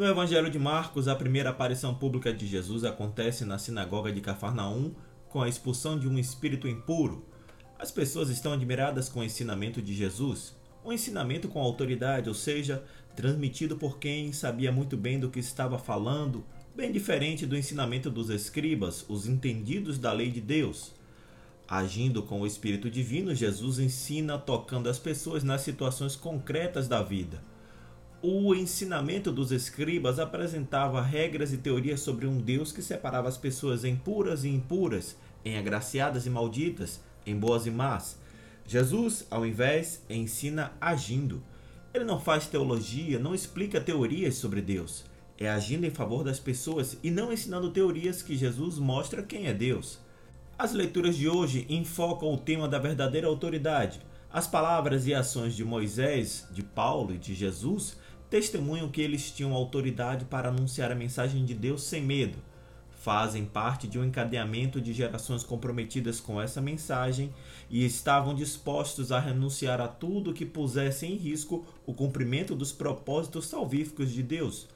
No Evangelho de Marcos, a primeira aparição pública de Jesus acontece na sinagoga de Cafarnaum com a expulsão de um espírito impuro. As pessoas estão admiradas com o ensinamento de Jesus, um ensinamento com autoridade, ou seja, transmitido por quem sabia muito bem do que estava falando, bem diferente do ensinamento dos escribas, os entendidos da lei de Deus. Agindo com o Espírito Divino, Jesus ensina tocando as pessoas nas situações concretas da vida. O ensinamento dos escribas apresentava regras e teorias sobre um Deus que separava as pessoas em puras e impuras, em agraciadas e malditas, em boas e más. Jesus, ao invés, ensina agindo. Ele não faz teologia, não explica teorias sobre Deus. É agindo em favor das pessoas e não ensinando teorias que Jesus mostra quem é Deus. As leituras de hoje enfocam o tema da verdadeira autoridade. As palavras e ações de Moisés, de Paulo e de Jesus testemunham que eles tinham autoridade para anunciar a mensagem de Deus sem medo fazem parte de um encadeamento de gerações comprometidas com essa mensagem e estavam dispostos a renunciar a tudo que pusesse em risco o cumprimento dos propósitos salvíficos de Deus.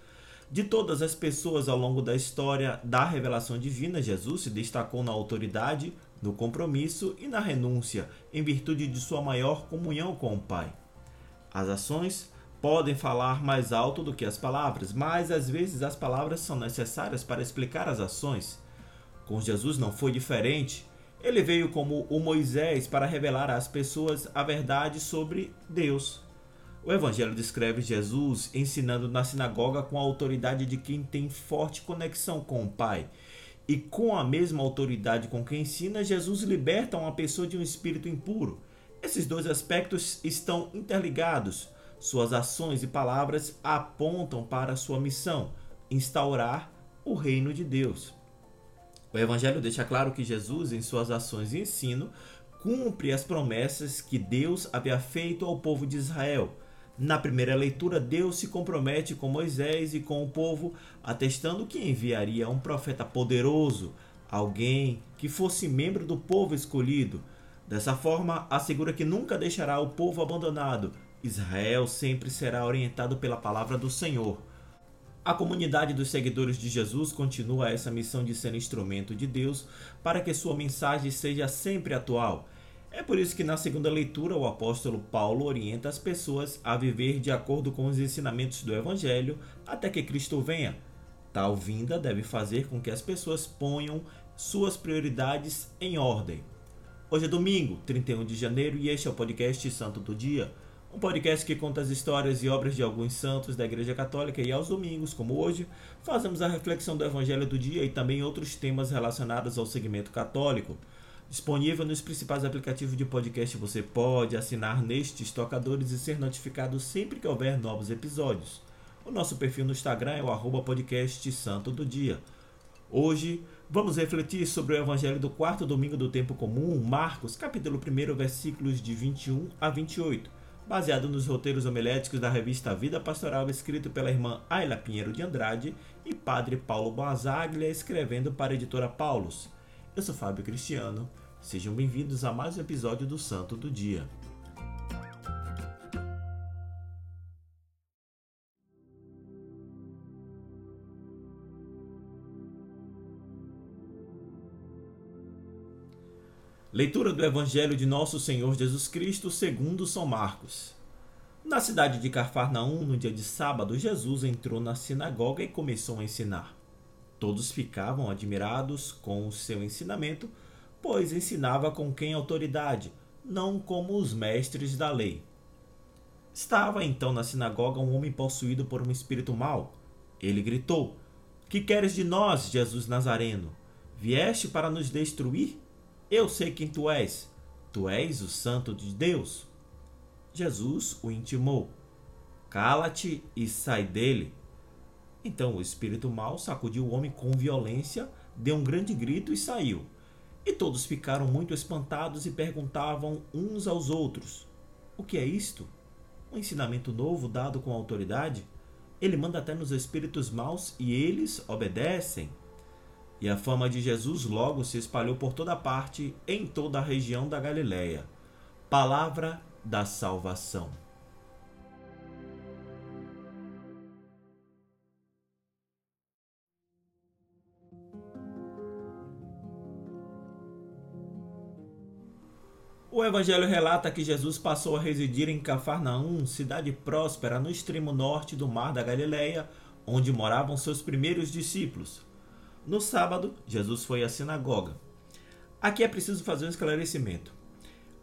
De todas as pessoas ao longo da história da revelação divina, Jesus se destacou na autoridade, no compromisso e na renúncia, em virtude de sua maior comunhão com o Pai. As ações podem falar mais alto do que as palavras, mas às vezes as palavras são necessárias para explicar as ações. Com Jesus não foi diferente. Ele veio como o Moisés para revelar às pessoas a verdade sobre Deus. O Evangelho descreve Jesus ensinando na sinagoga com a autoridade de quem tem forte conexão com o Pai. E com a mesma autoridade com quem ensina, Jesus liberta uma pessoa de um espírito impuro. Esses dois aspectos estão interligados. Suas ações e palavras apontam para sua missão: instaurar o reino de Deus. O Evangelho deixa claro que Jesus, em suas ações e ensino, cumpre as promessas que Deus havia feito ao povo de Israel. Na primeira leitura, Deus se compromete com Moisés e com o povo, atestando que enviaria um profeta poderoso, alguém que fosse membro do povo escolhido. Dessa forma, assegura que nunca deixará o povo abandonado, Israel sempre será orientado pela palavra do Senhor. A comunidade dos seguidores de Jesus continua essa missão de ser instrumento de Deus para que sua mensagem seja sempre atual. É por isso que na segunda leitura o apóstolo Paulo orienta as pessoas a viver de acordo com os ensinamentos do Evangelho até que Cristo venha. Tal vinda deve fazer com que as pessoas ponham suas prioridades em ordem. Hoje é domingo, 31 de janeiro, e este é o podcast Santo do Dia um podcast que conta as histórias e obras de alguns santos da Igreja Católica e aos domingos, como hoje, fazemos a reflexão do Evangelho do dia e também outros temas relacionados ao segmento católico. Disponível nos principais aplicativos de podcast, você pode assinar nestes tocadores e ser notificado sempre que houver novos episódios. O nosso perfil no Instagram é o arroba podcast Santo do Dia. Hoje vamos refletir sobre o Evangelho do quarto domingo do tempo comum, Marcos, capítulo 1, versículos de 21 a 28 baseado nos roteiros homiléticos da revista Vida Pastoral, escrito pela irmã Ayla Pinheiro de Andrade e padre Paulo Bonzaglia, escrevendo para a editora Paulus. Eu sou Fábio Cristiano, sejam bem-vindos a mais um episódio do Santo do Dia. Leitura do Evangelho de Nosso Senhor Jesus Cristo segundo São Marcos. Na cidade de Cafarnaum, no dia de sábado, Jesus entrou na sinagoga e começou a ensinar. Todos ficavam admirados com o seu ensinamento, pois ensinava com quem autoridade, não como os mestres da lei. Estava então na sinagoga um homem possuído por um espírito mau. Ele gritou: Que queres de nós, Jesus Nazareno? Vieste para nos destruir? Eu sei quem tu és. Tu és o Santo de Deus. Jesus o intimou: Cala-te e sai dele. Então o espírito mau sacudiu o homem com violência, deu um grande grito e saiu. E todos ficaram muito espantados e perguntavam uns aos outros: O que é isto? Um ensinamento novo dado com autoridade? Ele manda até nos espíritos maus e eles obedecem. E a fama de Jesus logo se espalhou por toda parte, em toda a região da Galiléia. Palavra da salvação. O evangelho relata que Jesus passou a residir em Cafarnaum, cidade próspera no extremo norte do mar da Galileia, onde moravam seus primeiros discípulos, no sábado, Jesus foi à sinagoga. Aqui é preciso fazer um esclarecimento.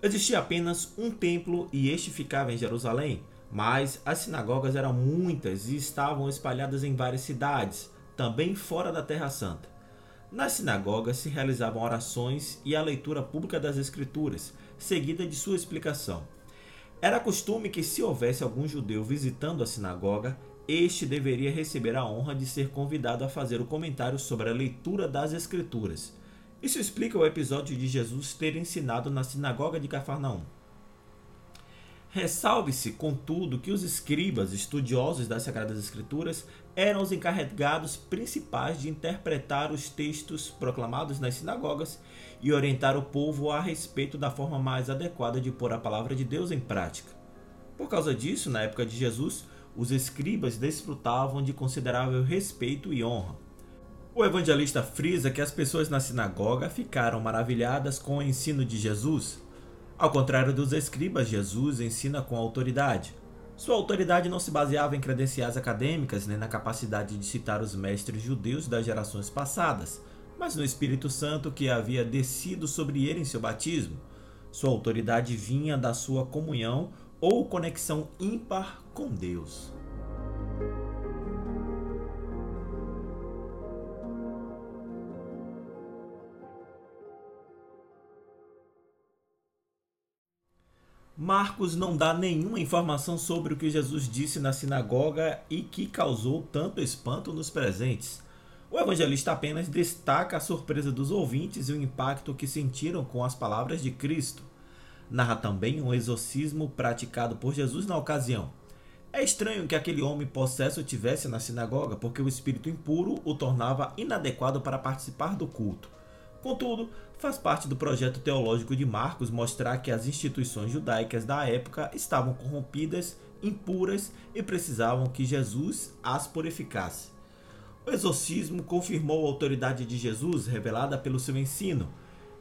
Existia apenas um templo e este ficava em Jerusalém, mas as sinagogas eram muitas e estavam espalhadas em várias cidades, também fora da Terra Santa. Nas sinagogas se realizavam orações e a leitura pública das Escrituras, seguida de sua explicação. Era costume que, se houvesse algum judeu visitando a sinagoga, este deveria receber a honra de ser convidado a fazer o comentário sobre a leitura das Escrituras. Isso explica o episódio de Jesus ter ensinado na sinagoga de Cafarnaum. Ressalve-se, contudo, que os escribas, estudiosos das Sagradas Escrituras, eram os encarregados principais de interpretar os textos proclamados nas sinagogas e orientar o povo a respeito da forma mais adequada de pôr a palavra de Deus em prática. Por causa disso, na época de Jesus, os escribas desfrutavam de considerável respeito e honra. O evangelista frisa que as pessoas na sinagoga ficaram maravilhadas com o ensino de Jesus ao contrário dos escribas, Jesus ensina com autoridade. Sua autoridade não se baseava em credenciais acadêmicas nem na capacidade de citar os mestres judeus das gerações passadas, mas no Espírito Santo que havia descido sobre ele em seu batismo. Sua autoridade vinha da sua comunhão ou conexão ímpar com Deus. Marcos não dá nenhuma informação sobre o que Jesus disse na sinagoga e que causou tanto espanto nos presentes. O evangelista apenas destaca a surpresa dos ouvintes e o impacto que sentiram com as palavras de Cristo. Narra também um exorcismo praticado por Jesus na ocasião. É estranho que aquele homem possesso tivesse na sinagoga, porque o espírito impuro o tornava inadequado para participar do culto. Contudo, faz parte do projeto teológico de Marcos mostrar que as instituições judaicas da época estavam corrompidas, impuras e precisavam que Jesus as purificasse. O exorcismo confirmou a autoridade de Jesus revelada pelo seu ensino.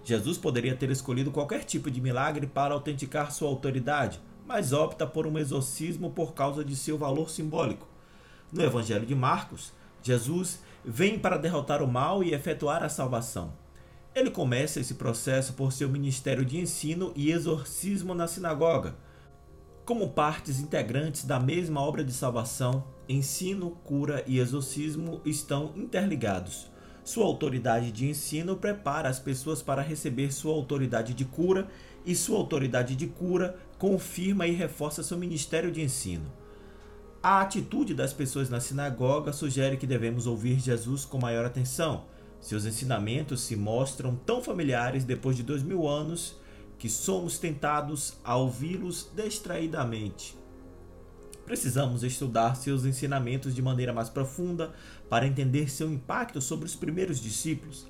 Jesus poderia ter escolhido qualquer tipo de milagre para autenticar sua autoridade, mas opta por um exorcismo por causa de seu valor simbólico. No Evangelho de Marcos, Jesus vem para derrotar o mal e efetuar a salvação. Ele começa esse processo por seu ministério de ensino e exorcismo na sinagoga. Como partes integrantes da mesma obra de salvação, ensino, cura e exorcismo estão interligados. Sua autoridade de ensino prepara as pessoas para receber sua autoridade de cura, e sua autoridade de cura confirma e reforça seu ministério de ensino. A atitude das pessoas na sinagoga sugere que devemos ouvir Jesus com maior atenção seus ensinamentos se mostram tão familiares depois de dois mil anos que somos tentados a ouvi-los distraidamente. Precisamos estudar seus ensinamentos de maneira mais profunda para entender seu impacto sobre os primeiros discípulos.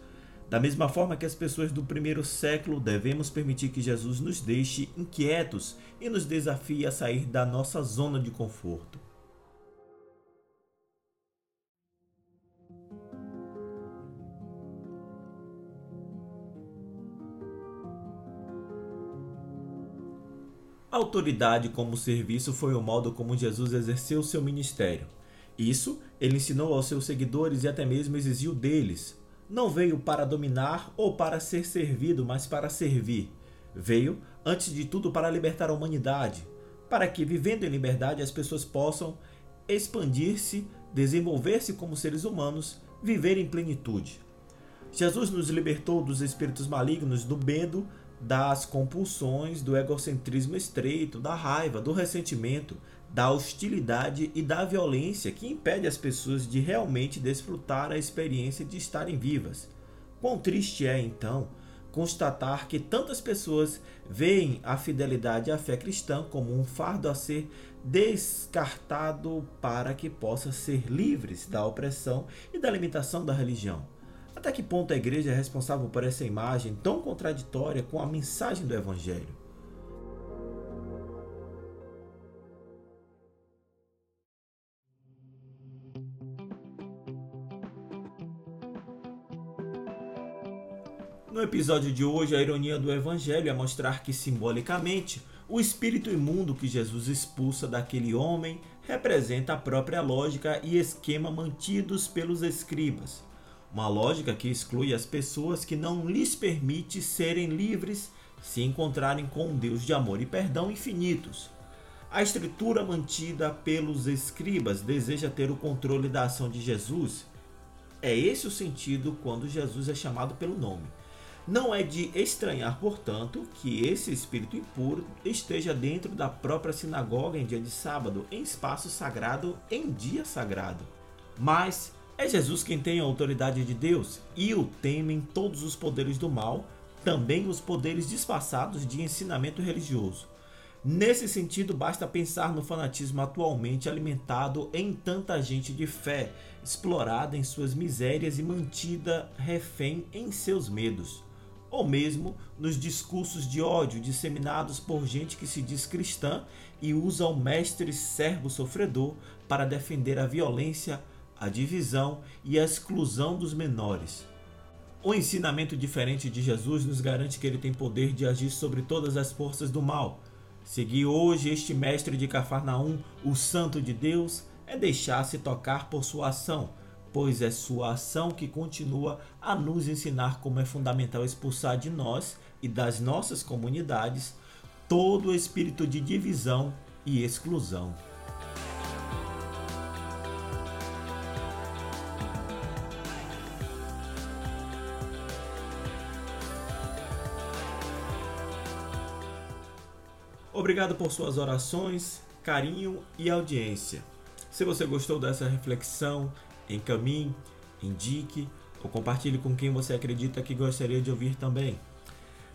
Da mesma forma que as pessoas do primeiro século, devemos permitir que Jesus nos deixe inquietos e nos desafie a sair da nossa zona de conforto. Autoridade como serviço foi o modo como Jesus exerceu seu ministério. Isso ele ensinou aos seus seguidores e até mesmo exigiu deles. Não veio para dominar ou para ser servido, mas para servir. Veio, antes de tudo, para libertar a humanidade, para que, vivendo em liberdade, as pessoas possam expandir-se, desenvolver-se como seres humanos, viver em plenitude. Jesus nos libertou dos espíritos malignos, do medo, das compulsões, do egocentrismo estreito, da raiva, do ressentimento, da hostilidade e da violência que impede as pessoas de realmente desfrutar a experiência de estarem vivas. Quão triste é, então, constatar que tantas pessoas veem a fidelidade à fé cristã como um fardo a ser descartado para que possam ser livres da opressão e da limitação da religião. Até que ponto a igreja é responsável por essa imagem tão contraditória com a mensagem do Evangelho? No episódio de hoje, a ironia do Evangelho é mostrar que, simbolicamente, o espírito imundo que Jesus expulsa daquele homem representa a própria lógica e esquema mantidos pelos escribas. Uma lógica que exclui as pessoas que não lhes permite serem livres se encontrarem com um Deus de amor e perdão infinitos. A estrutura mantida pelos escribas deseja ter o controle da ação de Jesus. É esse o sentido quando Jesus é chamado pelo nome. Não é de estranhar, portanto, que esse espírito impuro esteja dentro da própria sinagoga em dia de sábado, em espaço sagrado, em dia sagrado. Mas é Jesus quem tem a autoridade de Deus e o temem todos os poderes do mal, também os poderes disfarçados de ensinamento religioso. Nesse sentido, basta pensar no fanatismo atualmente alimentado em tanta gente de fé, explorada em suas misérias e mantida refém em seus medos ou mesmo nos discursos de ódio disseminados por gente que se diz cristã e usa o mestre servo sofredor para defender a violência, a divisão e a exclusão dos menores. O ensinamento diferente de Jesus nos garante que ele tem poder de agir sobre todas as forças do mal. Seguir hoje este mestre de Cafarnaum, o Santo de Deus, é deixar-se tocar por sua ação pois é sua ação que continua a nos ensinar como é fundamental expulsar de nós e das nossas comunidades todo o espírito de divisão e exclusão. Obrigado por suas orações, carinho e audiência. Se você gostou dessa reflexão, encaminhe, indique ou compartilhe com quem você acredita que gostaria de ouvir também.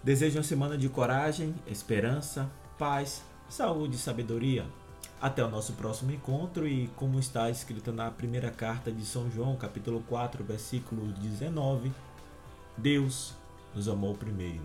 Desejo uma semana de coragem, esperança, paz, saúde e sabedoria. Até o nosso próximo encontro e como está escrito na primeira carta de São João, capítulo 4, versículo 19, Deus nos amou primeiro.